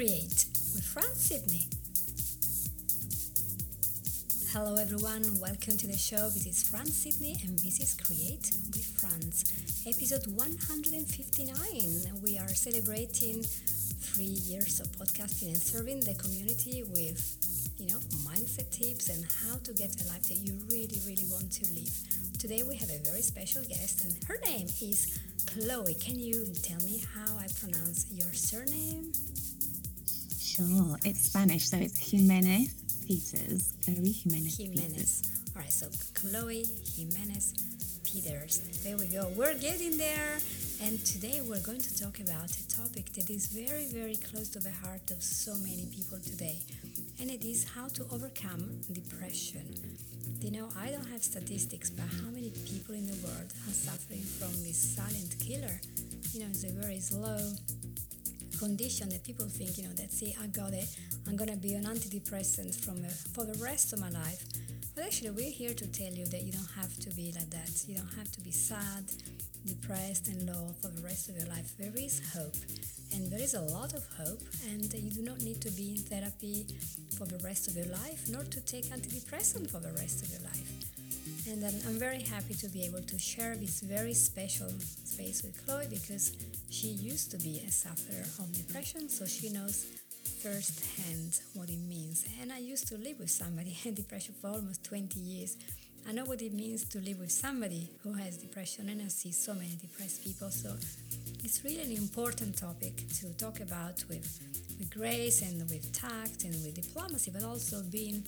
Create with Fran Sidney. Hello everyone, welcome to the show. This is Fran Sydney and this is Create with Franz, episode 159. We are celebrating three years of podcasting and serving the community with, you know, mindset tips and how to get a life that you really, really want to live. Today we have a very special guest and her name is Chloe. Can you tell me how I pronounce your surname? Sure, it's Spanish, so it's Jimenez Peters. Chloe Jimenez, Jimenez. Peters. All right, so Chloe Jimenez Peters. There we go. We're getting there. And today we're going to talk about a topic that is very, very close to the heart of so many people today. And it is how to overcome depression. You know, I don't have statistics, but how many people in the world are suffering from this silent killer? You know, it's a very slow condition that people think, you know, that it, I got it, I'm gonna be on antidepressants from uh, for the rest of my life. But actually, we're here to tell you that you don't have to be like that. You don't have to be sad, depressed, and low for the rest of your life. There is hope, and there is a lot of hope, and you do not need to be in therapy for the rest of your life, nor to take antidepressant for the rest of your life. And I'm very happy to be able to share this very special space with Chloe because she used to be a sufferer of depression, so she knows firsthand what it means. And I used to live with somebody in depression for almost 20 years. I know what it means to live with somebody who has depression, and I see so many depressed people. So it's really an important topic to talk about with, with grace and with tact and with diplomacy, but also being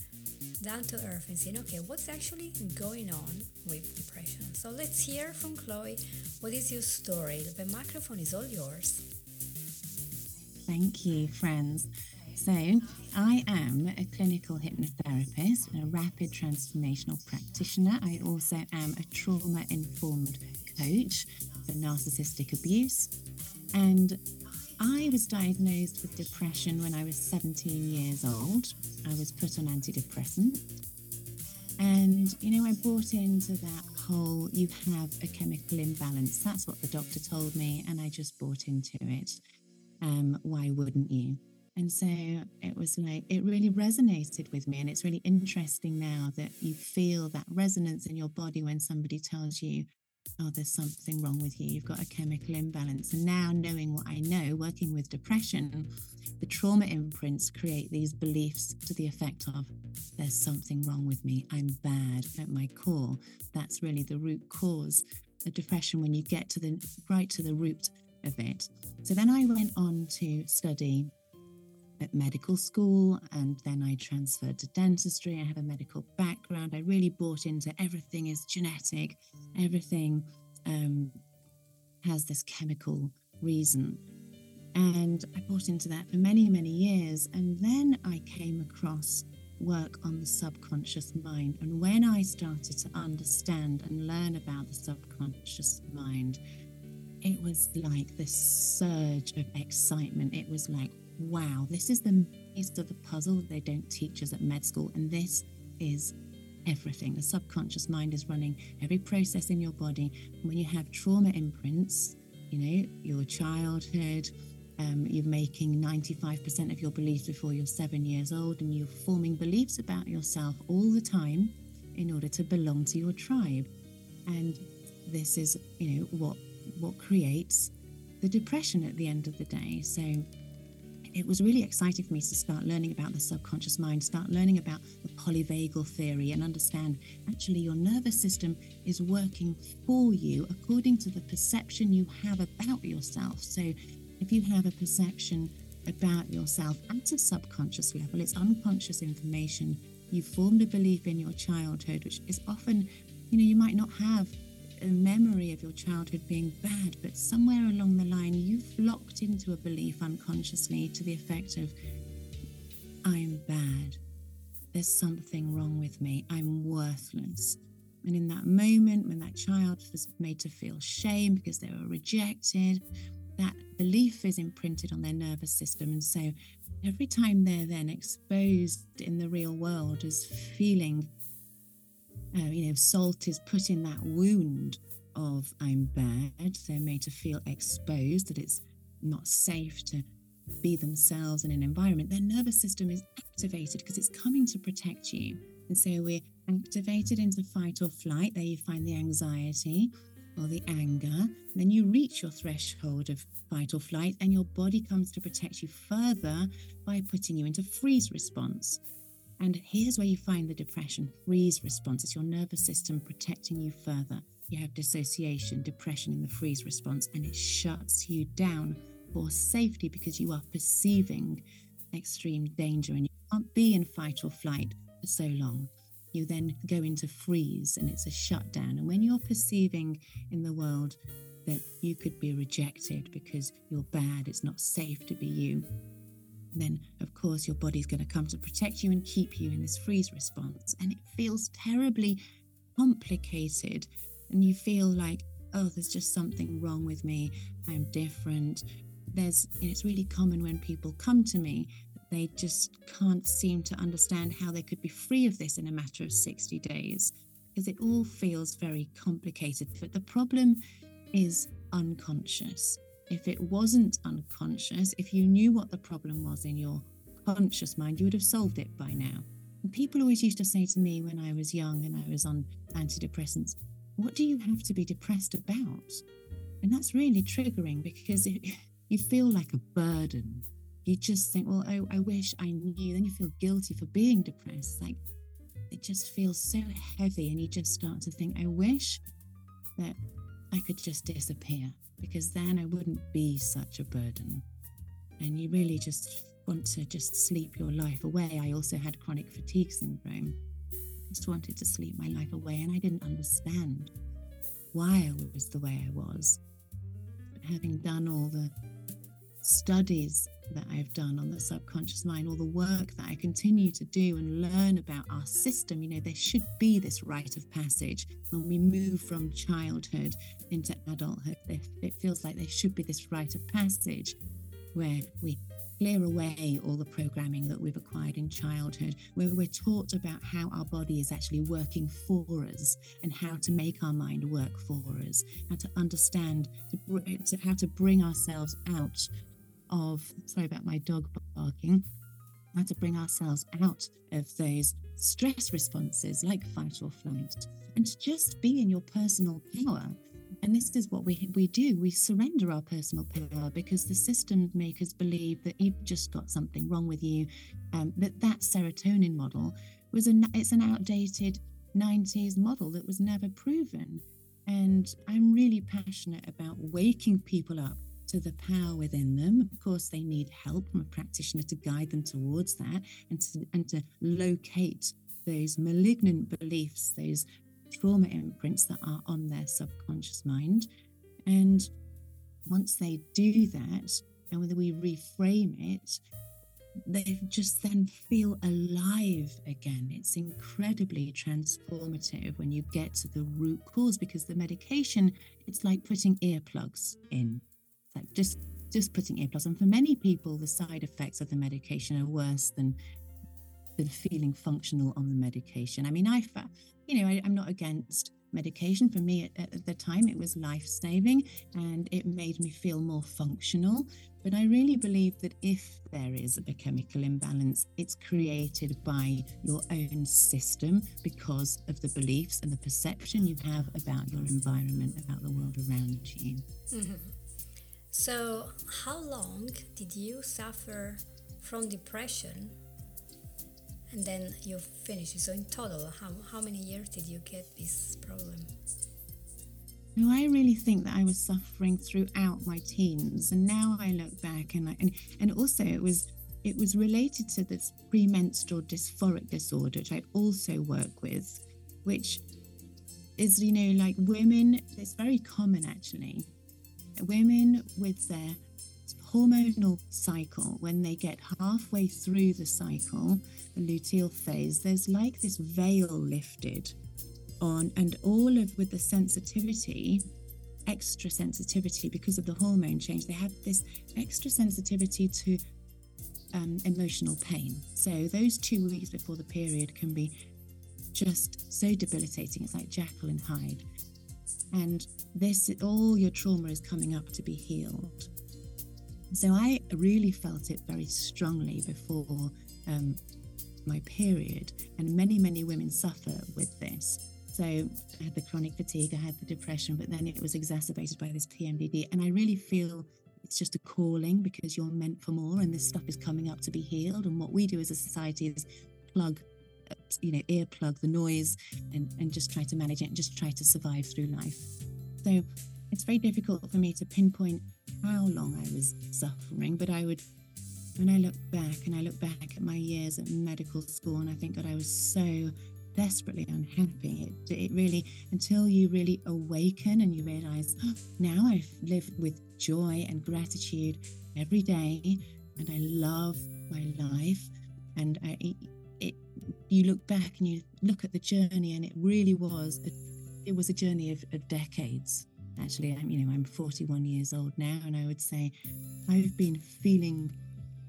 down to earth and saying, okay, what's actually going on with depression? So let's hear from Chloe. What is your story? The microphone is all yours. Thank you, friends. So, I am a clinical hypnotherapist and a rapid transformational practitioner. I also am a trauma informed coach for narcissistic abuse. And I was diagnosed with depression when I was 17 years old. I was put on antidepressants. And, you know, I bought into that whole you have a chemical imbalance. That's what the doctor told me. And I just bought into it. Um, why wouldn't you? And so it was like, it really resonated with me. And it's really interesting now that you feel that resonance in your body when somebody tells you, oh, there's something wrong with you. You've got a chemical imbalance. And now, knowing what I know, working with depression, the trauma imprints create these beliefs to the effect of, there's something wrong with me. I'm bad at my core. That's really the root cause of depression when you get to the right to the root of it. So then I went on to study at medical school and then I transferred to dentistry. I have a medical background. I really bought into everything is genetic, everything um, has this chemical reason. And I bought into that for many, many years. And then I came across work on the subconscious mind. And when I started to understand and learn about the subconscious mind, it was like this surge of excitement. It was like, wow, this is the piece of the puzzle that they don't teach us at med school. And this is everything. The subconscious mind is running every process in your body. When you have trauma imprints, you know, your childhood, um, you're making 95% of your beliefs before you're seven years old, and you're forming beliefs about yourself all the time in order to belong to your tribe. And this is, you know, what what creates the depression at the end of the day. So it was really exciting for me to start learning about the subconscious mind, start learning about the polyvagal theory, and understand actually your nervous system is working for you according to the perception you have about yourself. So if you have a perception about yourself at a subconscious level, it's unconscious information. You formed a belief in your childhood, which is often, you know, you might not have a memory of your childhood being bad, but somewhere along the line, you've locked into a belief unconsciously to the effect of, I'm bad. There's something wrong with me. I'm worthless. And in that moment, when that child was made to feel shame because they were rejected, that belief is imprinted on their nervous system. And so every time they're then exposed in the real world as feeling uh, you know, salt is put in that wound of I'm bad. They're made to feel exposed, that it's not safe to be themselves in an environment, their nervous system is activated because it's coming to protect you. And so we're activated into fight or flight. There you find the anxiety or the anger. Then you reach your threshold of fight or flight, and your body comes to protect you further by putting you into freeze response. And here's where you find the depression freeze response. It's your nervous system protecting you further. You have dissociation, depression in the freeze response, and it shuts you down for safety because you are perceiving extreme danger and you can't be in fight or flight for so long. You then go into freeze and it's a shutdown. And when you're perceiving in the world that you could be rejected because you're bad, it's not safe to be you, then of course your body's going to come to protect you and keep you in this freeze response. And it feels terribly complicated. And you feel like, oh, there's just something wrong with me. I'm different. There's, it's really common when people come to me they just can't seem to understand how they could be free of this in a matter of 60 days because it all feels very complicated. But the problem is unconscious. If it wasn't unconscious, if you knew what the problem was in your conscious mind, you would have solved it by now. And people always used to say to me when I was young and I was on antidepressants, What do you have to be depressed about? And that's really triggering because it, you feel like a burden you just think, well, I, I wish I knew. Then you feel guilty for being depressed. Like it just feels so heavy, and you just start to think, I wish that I could just disappear because then I wouldn't be such a burden. And you really just want to just sleep your life away. I also had chronic fatigue syndrome. I just wanted to sleep my life away, and I didn't understand why I was the way I was. But having done all the studies that I've done on the subconscious mind, all the work that I continue to do and learn about our system, you know, there should be this rite of passage when we move from childhood into adulthood. It feels like there should be this rite of passage where we clear away all the programming that we've acquired in childhood, where we're taught about how our body is actually working for us and how to make our mind work for us, how to understand to, how to bring ourselves out of, sorry about my dog barking, how to bring ourselves out of those stress responses like fight or flight and to just be in your personal power. And this is what we, we do. We surrender our personal power because the system makers believe that you've just got something wrong with you. Um, that that serotonin model was a, it's an outdated 90s model that was never proven. And I'm really passionate about waking people up to the power within them. Of course, they need help from a practitioner to guide them towards that and to, and to locate those malignant beliefs, those trauma imprints that are on their subconscious mind. And once they do that, and whether we reframe it, they just then feel alive again. It's incredibly transformative when you get to the root cause because the medication, it's like putting earplugs in just just putting earplugs. And for many people, the side effects of the medication are worse than than feeling functional on the medication. I mean, I, you know, I, am not against medication. For me, at, at the time, it was life saving, and it made me feel more functional. But I really believe that if there is a chemical imbalance, it's created by your own system because of the beliefs and the perception you have about your environment, about the world around you. Mm-hmm. So, how long did you suffer from depression? And then you finished. So, in total, how, how many years did you get this problem? No, I really think that I was suffering throughout my teens, and now I look back and I, and and also it was it was related to this premenstrual dysphoric disorder, which I also work with, which is you know like women. It's very common actually women with their hormonal cycle, when they get halfway through the cycle, the luteal phase, there's like this veil lifted on, and all of with the sensitivity, extra sensitivity because of the hormone change, they have this extra sensitivity to um, emotional pain. So those two weeks before the period can be just so debilitating. It's like Jekyll and Hyde and this all your trauma is coming up to be healed So I really felt it very strongly before um, my period, and many, many women suffer with this. So I had the chronic fatigue, I had the depression, but then it was exacerbated by this PMDD. And I really feel it's just a calling because you're meant for more and this stuff is coming up to be healed. And what we do as a society is plug, you know, earplug the noise and, and just try to manage it and just try to survive through life. So it's very difficult for me to pinpoint how long I was suffering, but I would when I look back and I look back at my years at medical school and I think that I was so desperately unhappy. It, it really, until you really awaken and you realize, oh, now I live with joy and gratitude every day, and I love my life. And I, you look back and you look at the journey, and it really was, a, it was a journey of, of decades. Actually, I'm, you know, I'm 41 years old now, and I would say I've been feeling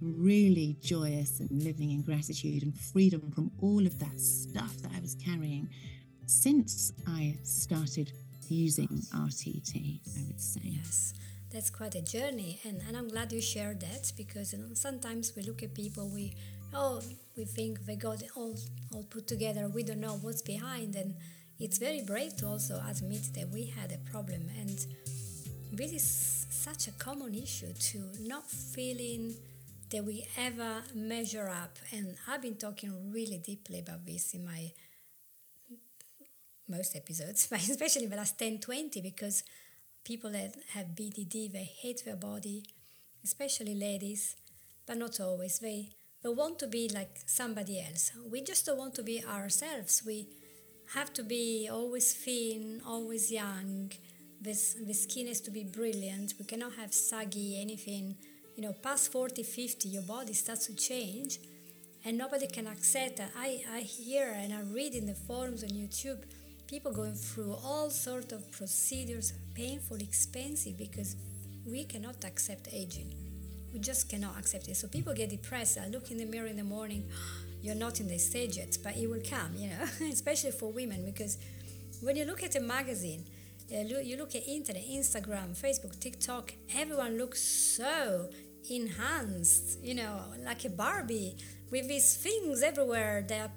really joyous and living in gratitude and freedom from all of that stuff that I was carrying since I started using RTT, I would say. Yes, that's quite a journey, and, and I'm glad you shared that because sometimes we look at people, we oh we think they got all all put together, we don't know what's behind, and it's very brave to also admit that we had a problem, and this is such a common issue to not feeling that we ever measure up. And I've been talking really deeply about this in my most episodes, but especially the last 10, 20, because people that have BDD, they hate their body, especially ladies, but not always. They, they want to be like somebody else. We just don't want to be ourselves. We have to be always thin, always young. This, the skin has to be brilliant. We cannot have saggy anything you know, past 40, 50, your body starts to change and nobody can accept that. I, I hear and I read in the forums on YouTube people going through all sorts of procedures, painful, expensive, because we cannot accept aging. We just cannot accept it. So people get depressed. I look in the mirror in the morning, you're not in the stage yet, but it will come, you know, especially for women, because when you look at a magazine, uh, you look at internet, Instagram, Facebook, TikTok, everyone looks so enhanced, you know, like a Barbie with these things everywhere that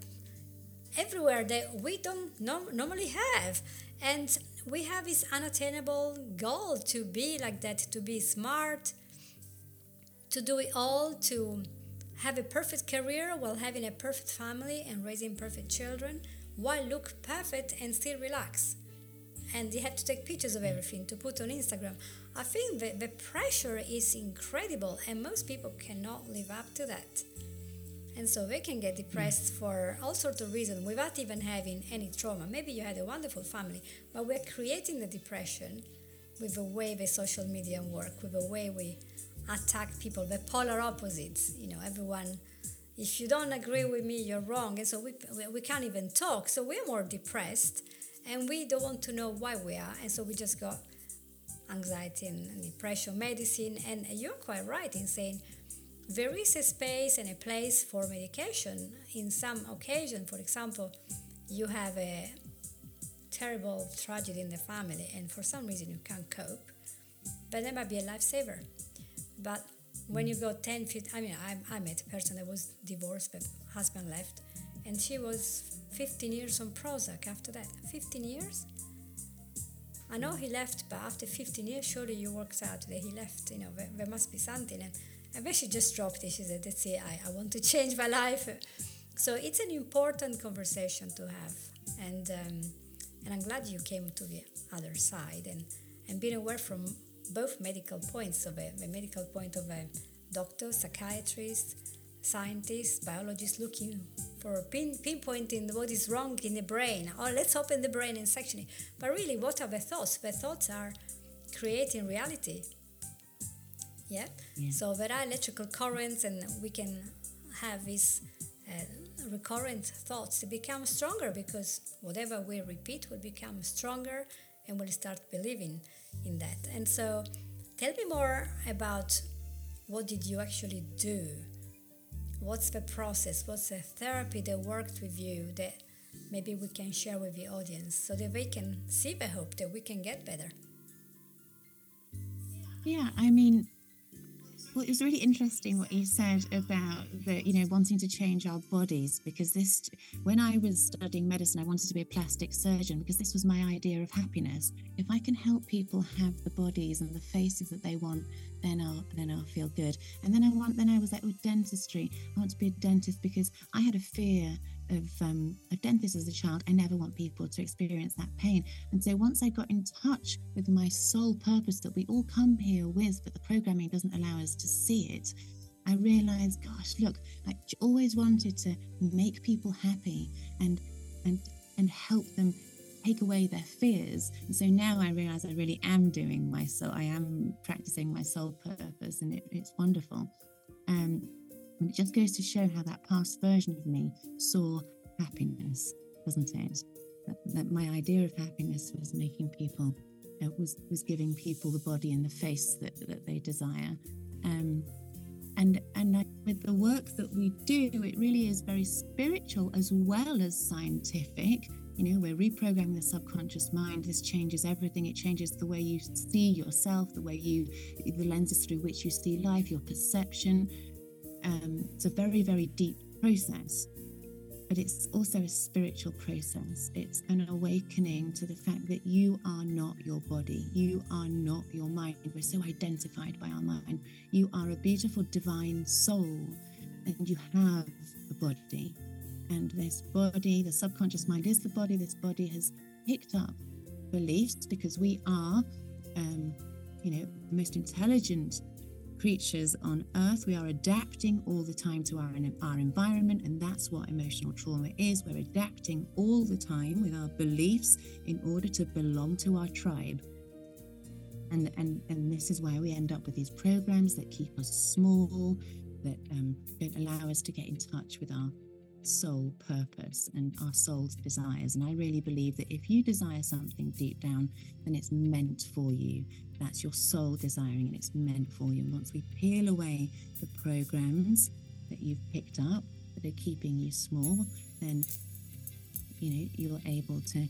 everywhere that we don't no- normally have. And we have this unattainable goal to be like that, to be smart, to do it all, to have a perfect career while having a perfect family and raising perfect children, while look perfect and still relax and you have to take pictures of everything to put on Instagram. I think that the pressure is incredible, and most people cannot live up to that. And so they can get depressed mm. for all sorts of reasons without even having any trauma. Maybe you had a wonderful family, but we're creating the depression with the way the social media work, with the way we attack people, the polar opposites. You know, everyone, if you don't agree with me, you're wrong. And so we, we can't even talk. So we're more depressed and we don't want to know why we are and so we just got anxiety and depression medicine and you're quite right in saying there is a space and a place for medication in some occasion for example you have a terrible tragedy in the family and for some reason you can't cope but that might be a lifesaver but when you go 10 feet i mean I, I met a person that was divorced but husband left and she was 15 years on Prozac after that. 15 years? I know he left, but after 15 years, surely you worked out that he left. You know, there, there must be something. And I bet she just dropped it. She said, That's it, I, I want to change my life. So it's an important conversation to have. And, um, and I'm glad you came to the other side and, and being aware from both medical points of the medical point of a doctor, psychiatrist, scientists, biologists looking for pin, pinpointing what is wrong in the brain. Or oh, let's open the brain and section it. But really, what are the thoughts? The thoughts are creating reality. Yeah? yeah. So there are electrical currents, and we can have these uh, recurrent thoughts to become stronger because whatever we repeat will become stronger and we'll start believing in that. And so, tell me more about what did you actually do? What's the process? What's the therapy that worked with you that maybe we can share with the audience so that they can see the hope that we can get better? Yeah i mean well, it was really interesting what you said about the, you know, wanting to change our bodies because this, when I was studying medicine, I wanted to be a plastic surgeon because this was my idea of happiness. If I can help people have the bodies and the faces that they want, then I'll then I'll feel good. And then I want, then I was like, with dentistry, I want to be a dentist because I had a fear of um, of dentists as a child. I never want people to experience that pain. And so once I got in touch with my sole purpose that we all come here with, but the programming doesn't allow us to see it, I realized, gosh, look, I always wanted to make people happy and and and help them take away their fears. And so now I realize I really am doing my soul. I am practicing my sole purpose, and it, it's wonderful. Um, and it just goes to show how that past version of me saw happiness, doesn't it? That, that my idea of happiness was making people, uh, was was giving people the body and the face that, that they desire. Um, and and I, with the work that we do, it really is very spiritual as well as scientific. You know, we're reprogramming the subconscious mind. This changes everything. It changes the way you see yourself, the way you, the lenses through which you see life, your perception, um, it's a very, very deep process, but it's also a spiritual process. It's an awakening to the fact that you are not your body, you are not your mind. We're so identified by our mind. You are a beautiful divine soul, and you have a body. And this body, the subconscious mind is the body. This body has picked up beliefs because we are, um, you know, the most intelligent creatures on earth. We are adapting all the time to our, our environment, and that's what emotional trauma is. We're adapting all the time with our beliefs in order to belong to our tribe. And, and, and this is why we end up with these programs that keep us small, that um, don't allow us to get in touch with our soul purpose and our soul's desires. And I really believe that if you desire something deep down, then it's meant for you. That's your soul desiring and it's meant for you. And once we peel away the programs that you've picked up that are keeping you small, then you know you're able to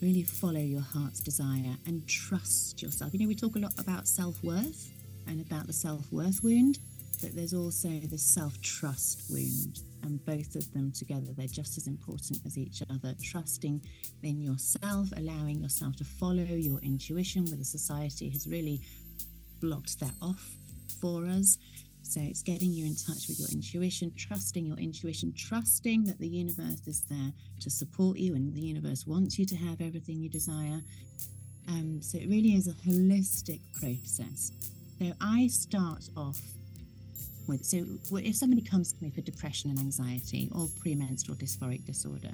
really follow your heart's desire and trust yourself. You know, we talk a lot about self-worth and about the self-worth wound, but there's also the self-trust wound and both of them together they're just as important as each other. Trusting in yourself allowing yourself to follow your intuition where the society has really blocked that off for us. So it's getting you in touch with your intuition trusting your intuition trusting that the universe is there to support you and the universe wants you to have everything you desire. Um, so it really is a holistic process. So i start off So, if somebody comes to me for depression and anxiety or premenstrual dysphoric disorder,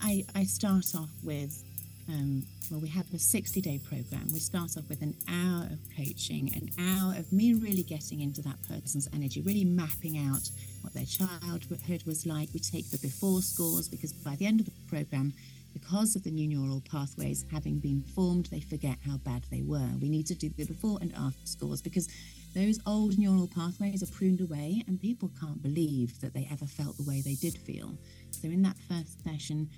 I, I start off with um, well, we have a 60 day program. We start off with an hour of coaching, an hour of me really getting into that person's energy, really mapping out what their childhood was like. We take the before scores because by the end of the program, because of the new neural pathways having been formed, they forget how bad they were. We need to do the before and after scores because those old neural pathways are pruned away, and people can't believe that they ever felt the way they did feel. So, in that first session,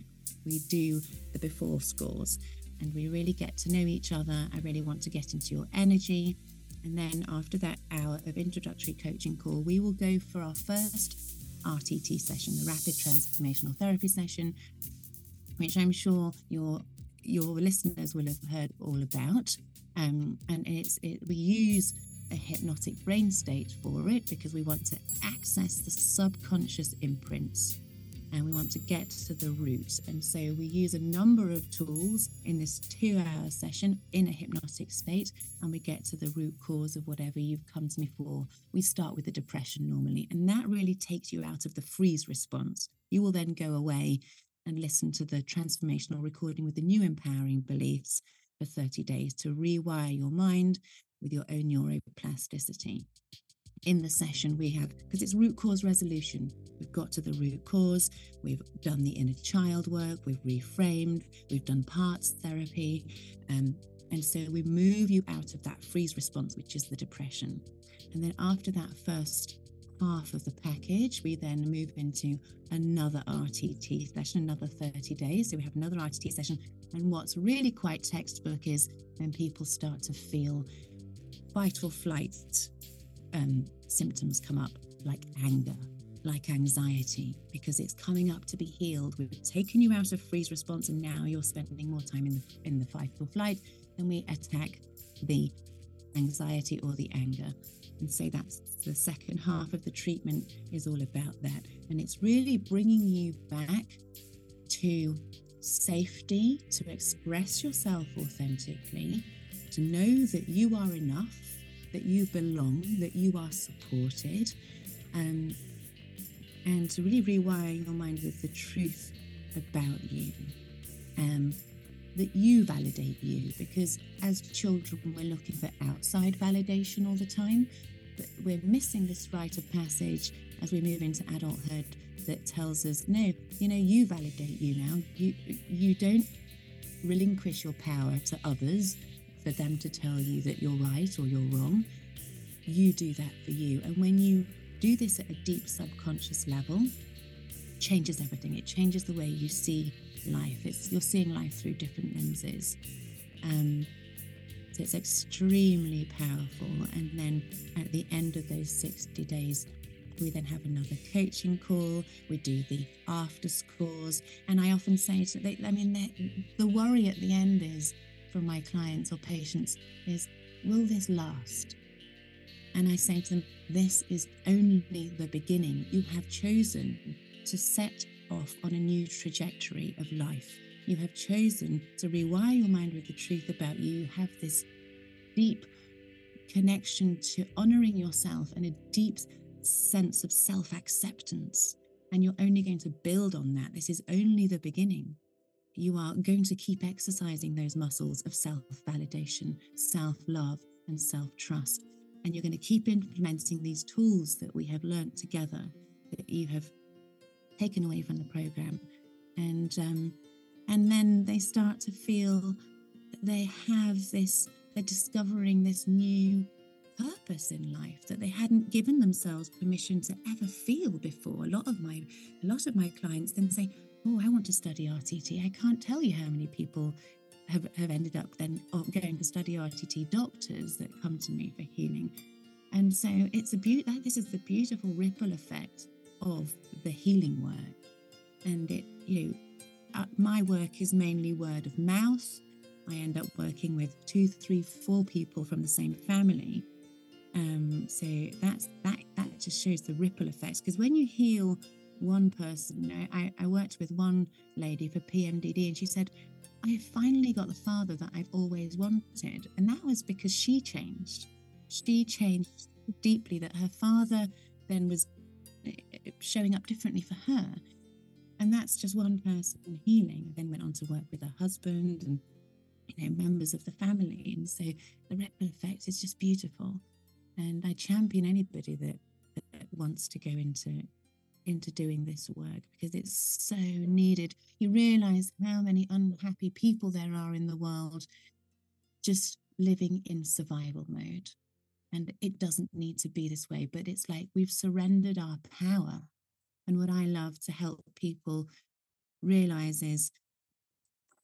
we do the before scores and we really get to know each other. I really want to get into your energy. And then, after that hour of introductory coaching call, we will go for our first RTT session, the Rapid Transformational Therapy session, which I'm sure your your listeners will have heard all about. Um, and it's it, we use a hypnotic brain state for it because we want to access the subconscious imprints and we want to get to the root. And so we use a number of tools in this two hour session in a hypnotic state, and we get to the root cause of whatever you've come to me for. We start with the depression normally, and that really takes you out of the freeze response. You will then go away and listen to the transformational recording with the new empowering beliefs for 30 days to rewire your mind with your own neuroplasticity. In the session, we have, because it's root cause resolution, we've got to the root cause, we've done the inner child work, we've reframed, we've done parts therapy. Um, and so we move you out of that freeze response, which is the depression. And then after that first half of the package, we then move into another RTT session, another 30 days. So we have another RTT session. And what's really quite textbook is when people start to feel fight or flight um, symptoms come up, like anger, like anxiety, because it's coming up to be healed. We've taken you out of freeze response, and now you're spending more time in the in the fight or flight. Then we attack the anxiety or the anger. And so that's the second half of the treatment is all about that. And it's really bringing you back to safety, to express yourself authentically, to know that you are enough, that you belong, that you are supported, um, and to really rewire your mind with the truth about you. Um, that you validate you because as children we're looking for outside validation all the time but we're missing this rite of passage as we move into adulthood that tells us no you know you validate you now you you don't relinquish your power to others for them to tell you that you're right or you're wrong you do that for you and when you do this at a deep subconscious level changes everything it changes the way you see life. It's you're seeing life through different lenses. Um, so it's extremely powerful. And then at the end of those 60 days, we then have another coaching call. We do the after scores. And I often say to them, I mean, the worry at the end is from my clients or patients is, will this last? And I say to them, this is only the beginning. You have chosen to set off on a new trajectory of life. You have chosen to rewire your mind with the truth about you. You have this deep connection to honoring yourself and a deep sense of self acceptance. And you're only going to build on that. This is only the beginning. You are going to keep exercising those muscles of self validation, self love, and self trust. And you're going to keep implementing these tools that we have learned together, that you have taken away from the program, and um, and then they start to feel they have this. They're discovering this new purpose in life that they hadn't given themselves permission to ever feel before. A lot of my a lot of my clients then say, "Oh, I want to study RTT." I can't tell you how many people have, have ended up then oh, going to study RTT doctors that come to me for healing. And so it's a beauty. This is the beautiful ripple effect of the healing work. And it, you know, uh, my work is mainly word of mouth. I end up working with two, three, four people from the same family. Um, so that's that. That just shows the ripple effects. Because when you heal one person, I, I worked with one lady for PMDD, and she said, "I finally got the father that I've always wanted," and that was because she changed. She changed deeply. That her father then was eh, eh, showing up differently for her. And that's just one person healing. I then went on to work with her husband and you know members of the family. And so the ripple effect is just beautiful. And I champion anybody that, that wants to go into into doing this work because it's so needed. You realize how many unhappy people there are in the world just living in survival mode. And it doesn't need to be this way, but it's like we've surrendered our power. And what I love to help people realize is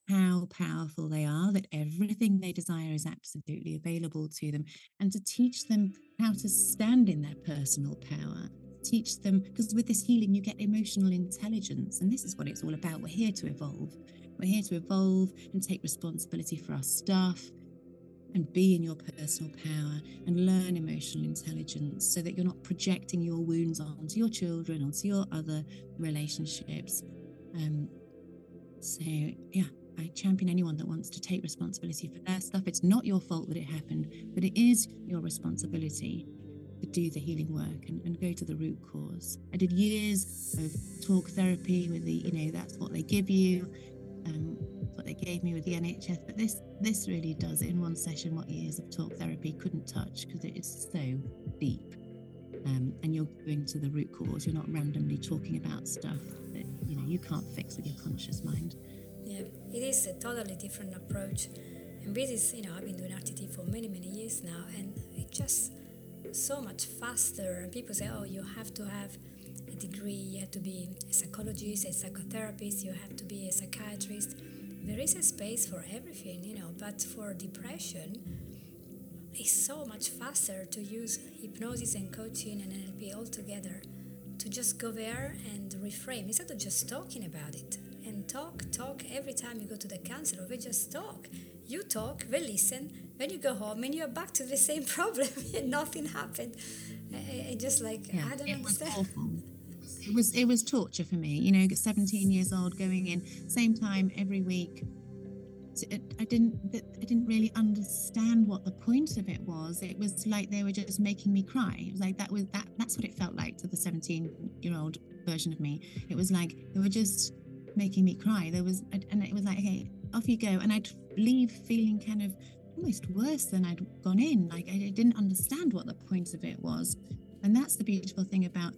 how powerful they are, that everything they desire is absolutely available to them, and to teach them how to stand in their personal power. Teach them, because with this healing, you get emotional intelligence, and this is what it's all about. We're here to evolve. We're here to evolve and take responsibility for our stuff, and be in your personal power and learn emotional intelligence so that you're not projecting your wounds onto your children, onto your other relationships. Um, so, yeah, I champion anyone that wants to take responsibility for their stuff. It's not your fault that it happened, but it is your responsibility to do the healing work and, and go to the root cause. I did years of talk therapy with the, you know, that's what they give you. Um, what they gave me with the NHS, but this this really does in one session what years of talk therapy couldn't touch because it is so deep. Um, and you're going to the root cause. You're not randomly talking about stuff that you know you can't fix with your conscious mind. Yeah, it is a totally different approach. And this is, you know, I've been doing RTT for many, many years now, and it just so much faster. And people say, oh, you have to have a degree, you have to be a psychologist, a psychotherapist, you have to be a psychiatrist. There is a space for everything, you know, but for depression, it's so much faster to use hypnosis and coaching and NLP all together to just go there and reframe. Instead of just talking about it and talk talk. Every time you go to the counselor we just talk. You talk they listen when you go home and you're back to the same problem and nothing happened I, I just like Yeah, i don't it understand was awful. It was it was torture for me. You know, 17 years old, going in same time every week. It- I didn't I didn't really understand what the point of it was. It was like they were just making me cry. It was like that was that that's what it felt like to the 17 year old version of me. It was like they were just making me cry. There was and it was like okay, off you go, and I'd leave feeling kind of almost worse than I'd gone in. Like I didn't understand what the point of it was. And that's the beautiful thing about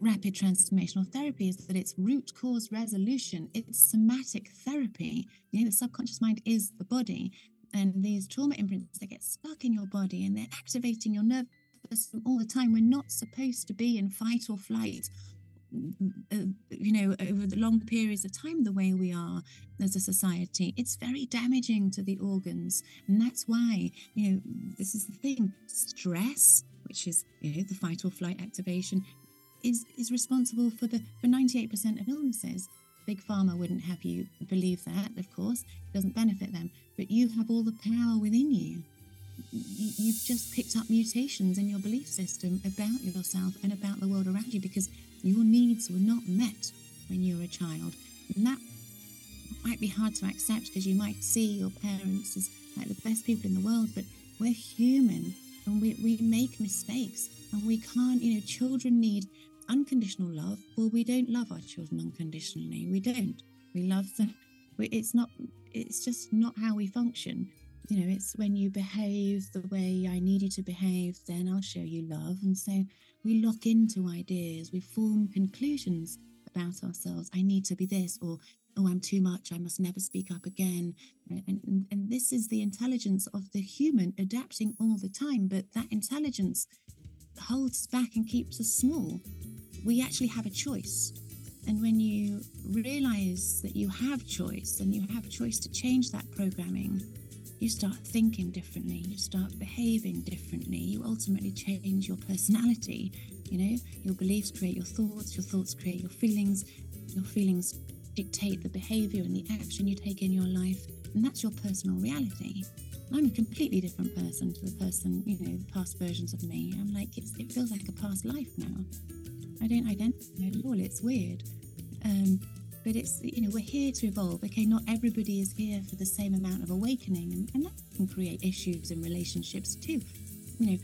rapid transformational therapy is that it's root cause resolution. It's somatic therapy. You know, the subconscious mind is the body. And these trauma imprints that get stuck in your body and they're activating your nervous system all the time. We're not supposed to be in fight or flight uh, you know, over the long periods of time, the way we are as a society, it's very damaging to the organs. And that's why, you know, this is the thing stress, which is, you know, the fight or flight activation, is, is responsible for the for 98% of illnesses. Big Pharma wouldn't have you believe that, of course, it doesn't benefit them, but you have all the power within you. You- You've just picked up mutations in your belief system about yourself and about the world around you because your needs were not met when you were a child. And that might be hard to accept because you might see your parents as like the best people in the world, but we're human and we, we make mistakes and we can't, you know, children need unconditional love. Well, we don't love our children unconditionally. We don't. We love them. It's not, it's just not how we function. You know, it's when you behave the way I need you to behave, then I'll show you love. And so we lock into ideas, we form conclusions about ourselves. I need to be this, or oh, I'm too much, I must never speak up again. And, and, and this is the intelligence of the human adapting all the time, but that intelligence holds us back and keeps us small. We actually have a choice. And when you realize that you have choice and you have choice to change that programming, you start thinking differently, you start behaving differently, you ultimately change your personality. You know, your beliefs create your thoughts, your thoughts create your feelings, your feelings dictate the behavior and the action you take in your life, and that's your personal reality. I'm a completely different person to the person, you know, past versions of me. I'm like, it feels like a past life now. I don't identify at all. It's weird. Um, but it's, you know, we're here to evolve. Okay, not everybody is here for the same amount of awakening, and, and that can create issues in relationships too. You know,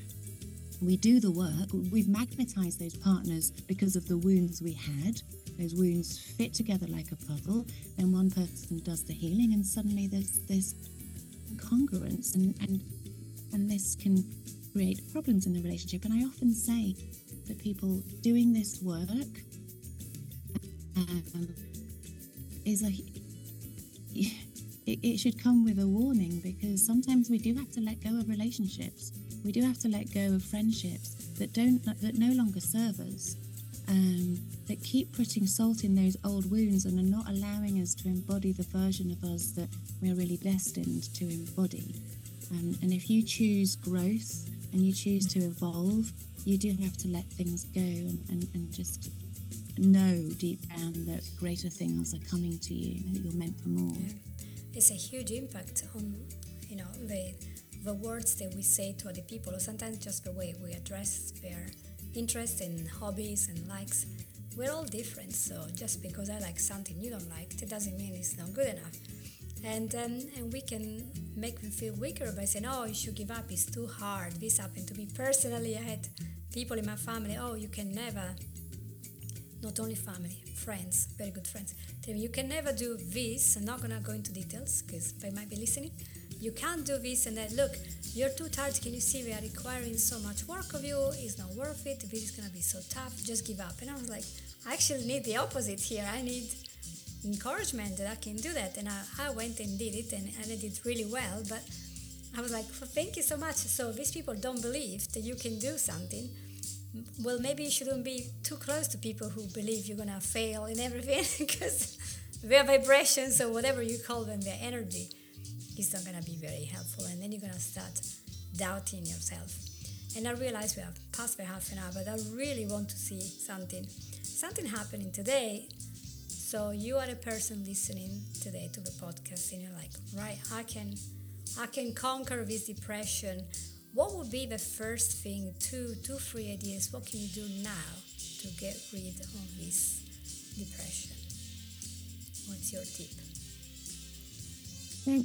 we do the work, we've magnetized those partners because of the wounds we had. Those wounds fit together like a puzzle. Then one person does the healing, and suddenly there's this congruence, and, and and this can create problems in the relationship. And I often say that people doing this work um, is a it, it should come with a warning because sometimes we do have to let go of relationships. We do have to let go of friendships that don't that no longer serve us. Um, that keep putting salt in those old wounds and are not allowing us to embody the version of us that we're really destined to embody. Um, and if you choose growth and you choose to evolve, you do have to let things go and, and, and just know deep down that greater things are coming to you, that you're meant for more. it's a huge impact on you know the the words that we say to other people or sometimes just the way we address their interests and hobbies and likes. We're all different so just because i like something you don't like it doesn't mean it's not good enough. And um, and we can make them feel weaker by saying oh you should give up. It's too hard. This happened to me personally. I had people in my family. Oh you can never not only family, friends, very good friends. Tell me, you can never do this. I'm not gonna go into details because they might be listening. You can't do this and then look, you're too tired. Can you see we are requiring so much work of you? It's not worth it. This is gonna be so tough. Just give up. And I was like, I actually need the opposite here. I need encouragement that I can do that. And I, I went and did it and, and I did really well. But I was like, well, thank you so much. So these people don't believe that you can do something well, maybe you shouldn't be too close to people who believe you're gonna fail in everything because their vibrations or whatever you call them, their energy is not gonna be very helpful. And then you're gonna start doubting yourself. And I realize we have passed by half an hour, but I really want to see something, something happening today. So you are a person listening today to the podcast, and you're like, right, I can, I can conquer this depression. What would be the first thing? Two, two, three ideas. What can you do now to get rid of this depression? What's your tip? So,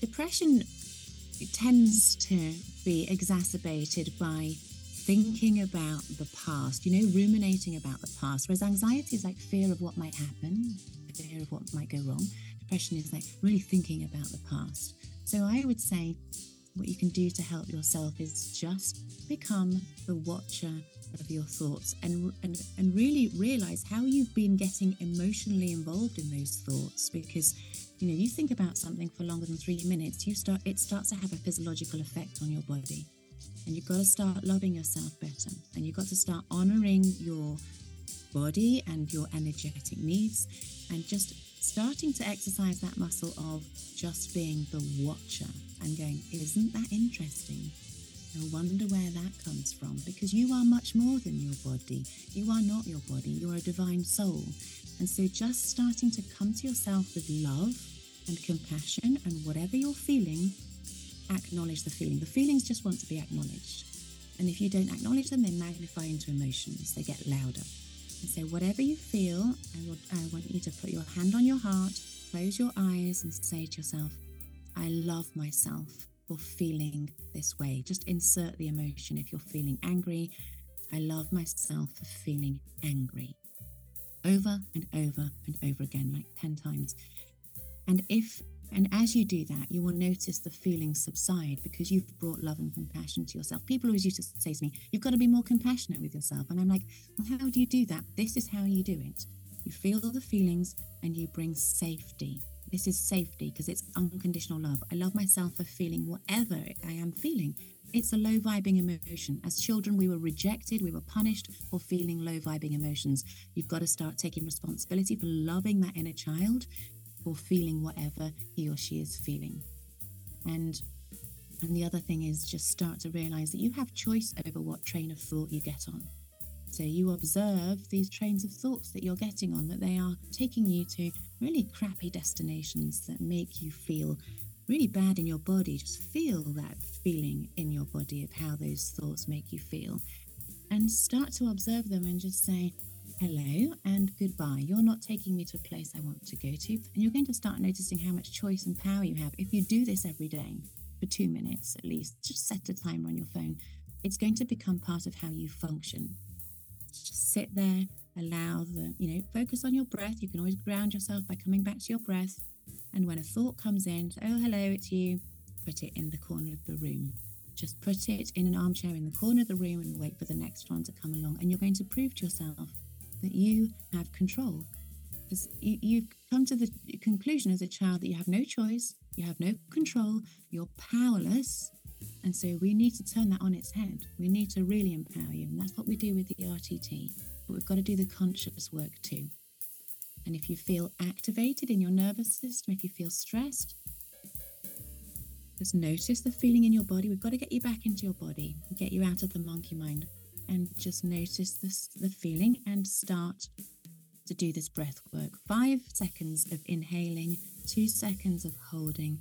depression tends to be exacerbated by thinking about the past, you know, ruminating about the past. Whereas anxiety is like fear of what might happen, fear of what might go wrong. Depression is like really thinking about the past. So I would say what you can do to help yourself is just become the watcher of your thoughts and, and and really realize how you've been getting emotionally involved in those thoughts. Because you know you think about something for longer than three minutes you start it starts to have a physiological effect on your body. And you've got to start loving yourself better. And you've got to start honoring your body and your energetic needs and just starting to exercise that muscle of just being the watcher and going isn't that interesting I wonder where that comes from because you are much more than your body. You are not your body, you're a divine soul. And so just starting to come to yourself with love and compassion and whatever you're feeling, acknowledge the feeling. The feelings just want to be acknowledged. And if you don't acknowledge them, they magnify into emotions, they get louder. And so, whatever you feel, I, would, I want you to put your hand on your heart, close your eyes, and say to yourself, I love myself for feeling this way. Just insert the emotion. If you're feeling angry, I love myself for feeling angry. Over and over and over again, like 10 times. And if and as you do that, you will notice the feelings subside because you've brought love and compassion to yourself. People always used to say to me, You've got to be more compassionate with yourself. And I'm like, Well, how do you do that? This is how you do it. You feel the feelings and you bring safety this is safety because it's unconditional love. I love myself for feeling whatever I am feeling. It's a low vibing emotion. As children, we were rejected, we were punished for feeling low vibing emotions. You've got to start taking responsibility for loving that inner child for feeling whatever he or she is feeling. And and the other thing is just start to realize that you have choice over what train of thought you get on. So you observe these trains of thoughts that you're getting on, that they are taking you to really crappy destinations that make you feel really bad in your body. Just feel that feeling in your body of how those thoughts make you feel. And start to observe them and just say, hello and goodbye. You're not taking me to a place I want to go to. And you're going to start noticing how much choice and power you have. If you do this every day for two minutes at least, just set a timer on your phone, it's going to become part of how you function. Just sit there, allow the, you know, focus on your breath. You can always ground yourself by coming back to your breath. And when a thought comes in, say, oh, hello, it's you, put it in the corner of the room. Just put it in an armchair in the corner of the room and wait for the next one to come along. And you're going to prove to yourself that you have control. Because you, you've come to the conclusion as a child that you have no choice, you have no control, you're powerless, and so we need to turn that on its head. We need to really empower you. And that's what we do with the RTT. But we've got to do the conscious work too. And if you feel activated in your nervous system, if you feel stressed, just notice the feeling in your body. We've got to get you back into your body, get you out of the monkey mind, and just notice the feeling and start to do this breath work. Five seconds of inhaling, two seconds of holding,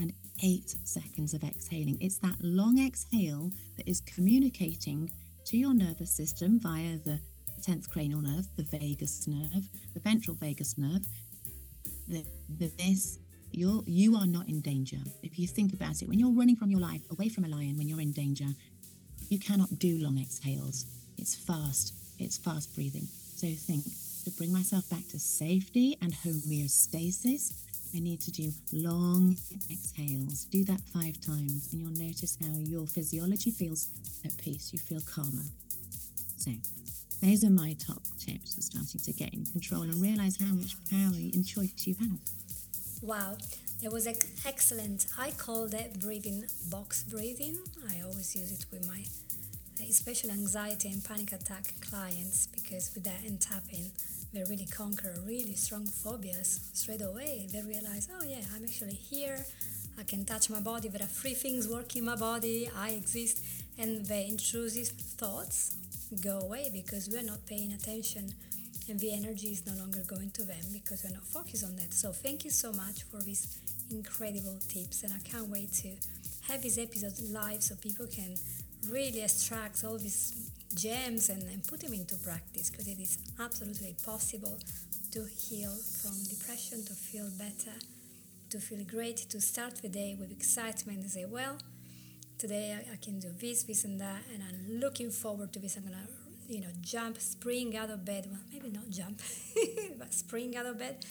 and eight seconds of exhaling. It's that long exhale that is communicating to your nervous system via the 10th cranial nerve, the vagus nerve, the ventral vagus nerve. The, the, this you're you are not in danger. If you think about it, when you're running from your life away from a lion, when you're in danger, you cannot do long exhales. It's fast. It's fast breathing. So think to bring myself back to safety and homeostasis I need to do long exhales. Do that five times, and you'll notice how your physiology feels at peace. You feel calmer. So, those are my top tips for starting to get in control and realize how much power and choice you have. Wow, that was excellent. I call that breathing box breathing. I always use it with my especially anxiety and panic attack clients because with that and tapping they really conquer really strong phobias straight away. They realize, oh yeah, I'm actually here. I can touch my body. There are three things working my body. I exist, and the intrusive thoughts go away because we're not paying attention, and the energy is no longer going to them because we're not focused on that. So thank you so much for these incredible tips, and I can't wait to have this episode live so people can really extract all these gems and, and put them into practice because it is absolutely possible to heal from depression, to feel better, to feel great, to start the day with excitement and say, well, today I, I can do this, this, and that, and I'm looking forward to this. I'm gonna, you know, jump, spring out of bed. Well, maybe not jump, but spring out of bed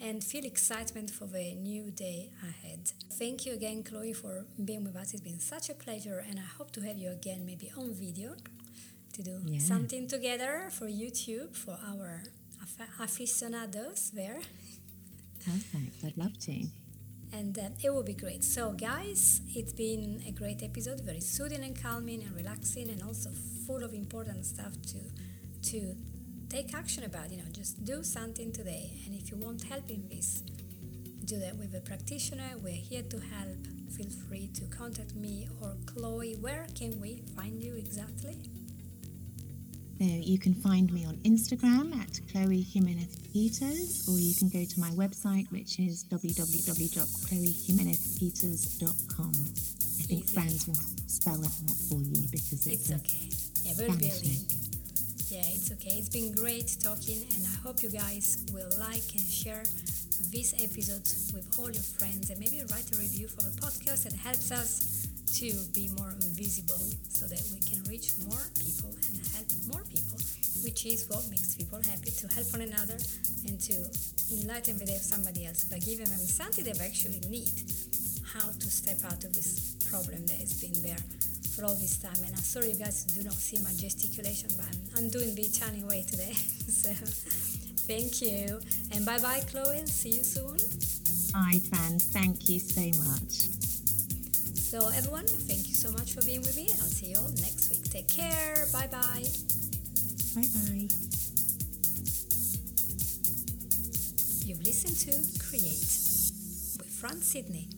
and feel excitement for the new day ahead. Thank you again, Chloe, for being with us. It's been such a pleasure, and I hope to have you again, maybe on video, to do yeah. something together for YouTube for our aficionados there. Perfect. I'd love to. And uh, it will be great. So, guys, it's been a great episode, very soothing and calming and relaxing, and also full of important stuff to to take action about. You know, just do something today. And if you want help in this, do that with a practitioner. We're here to help. Feel free to contact me or Chloe. Where can we find you exactly? So you can find me on Instagram at Chloe Jimenez Peters, or you can go to my website, which is www.chloejimenezpeters.com. I think. Franz will spell it out for you because it's, it's okay. Yeah, we'll be a link. Yeah, it's okay. It's been great talking, and I hope you guys will like and share this episode with all your friends, and maybe write a review for the podcast. It helps us to be more visible so that we can reach more people and help which is what makes people happy to help one another and to enlighten the day of somebody else by giving them something they actually need. How to step out of this problem that has been there for all this time. And I'm sorry you guys do not see my gesticulation, but I'm, I'm doing the Italian way today. so thank you. And bye bye, Chloe. See you soon. Bye, friends. Thank you so much. So, everyone, thank you so much for being with me, and I'll see you all next week. Take care. Bye bye. Bye bye. You've listened to Create with Franz Sidney.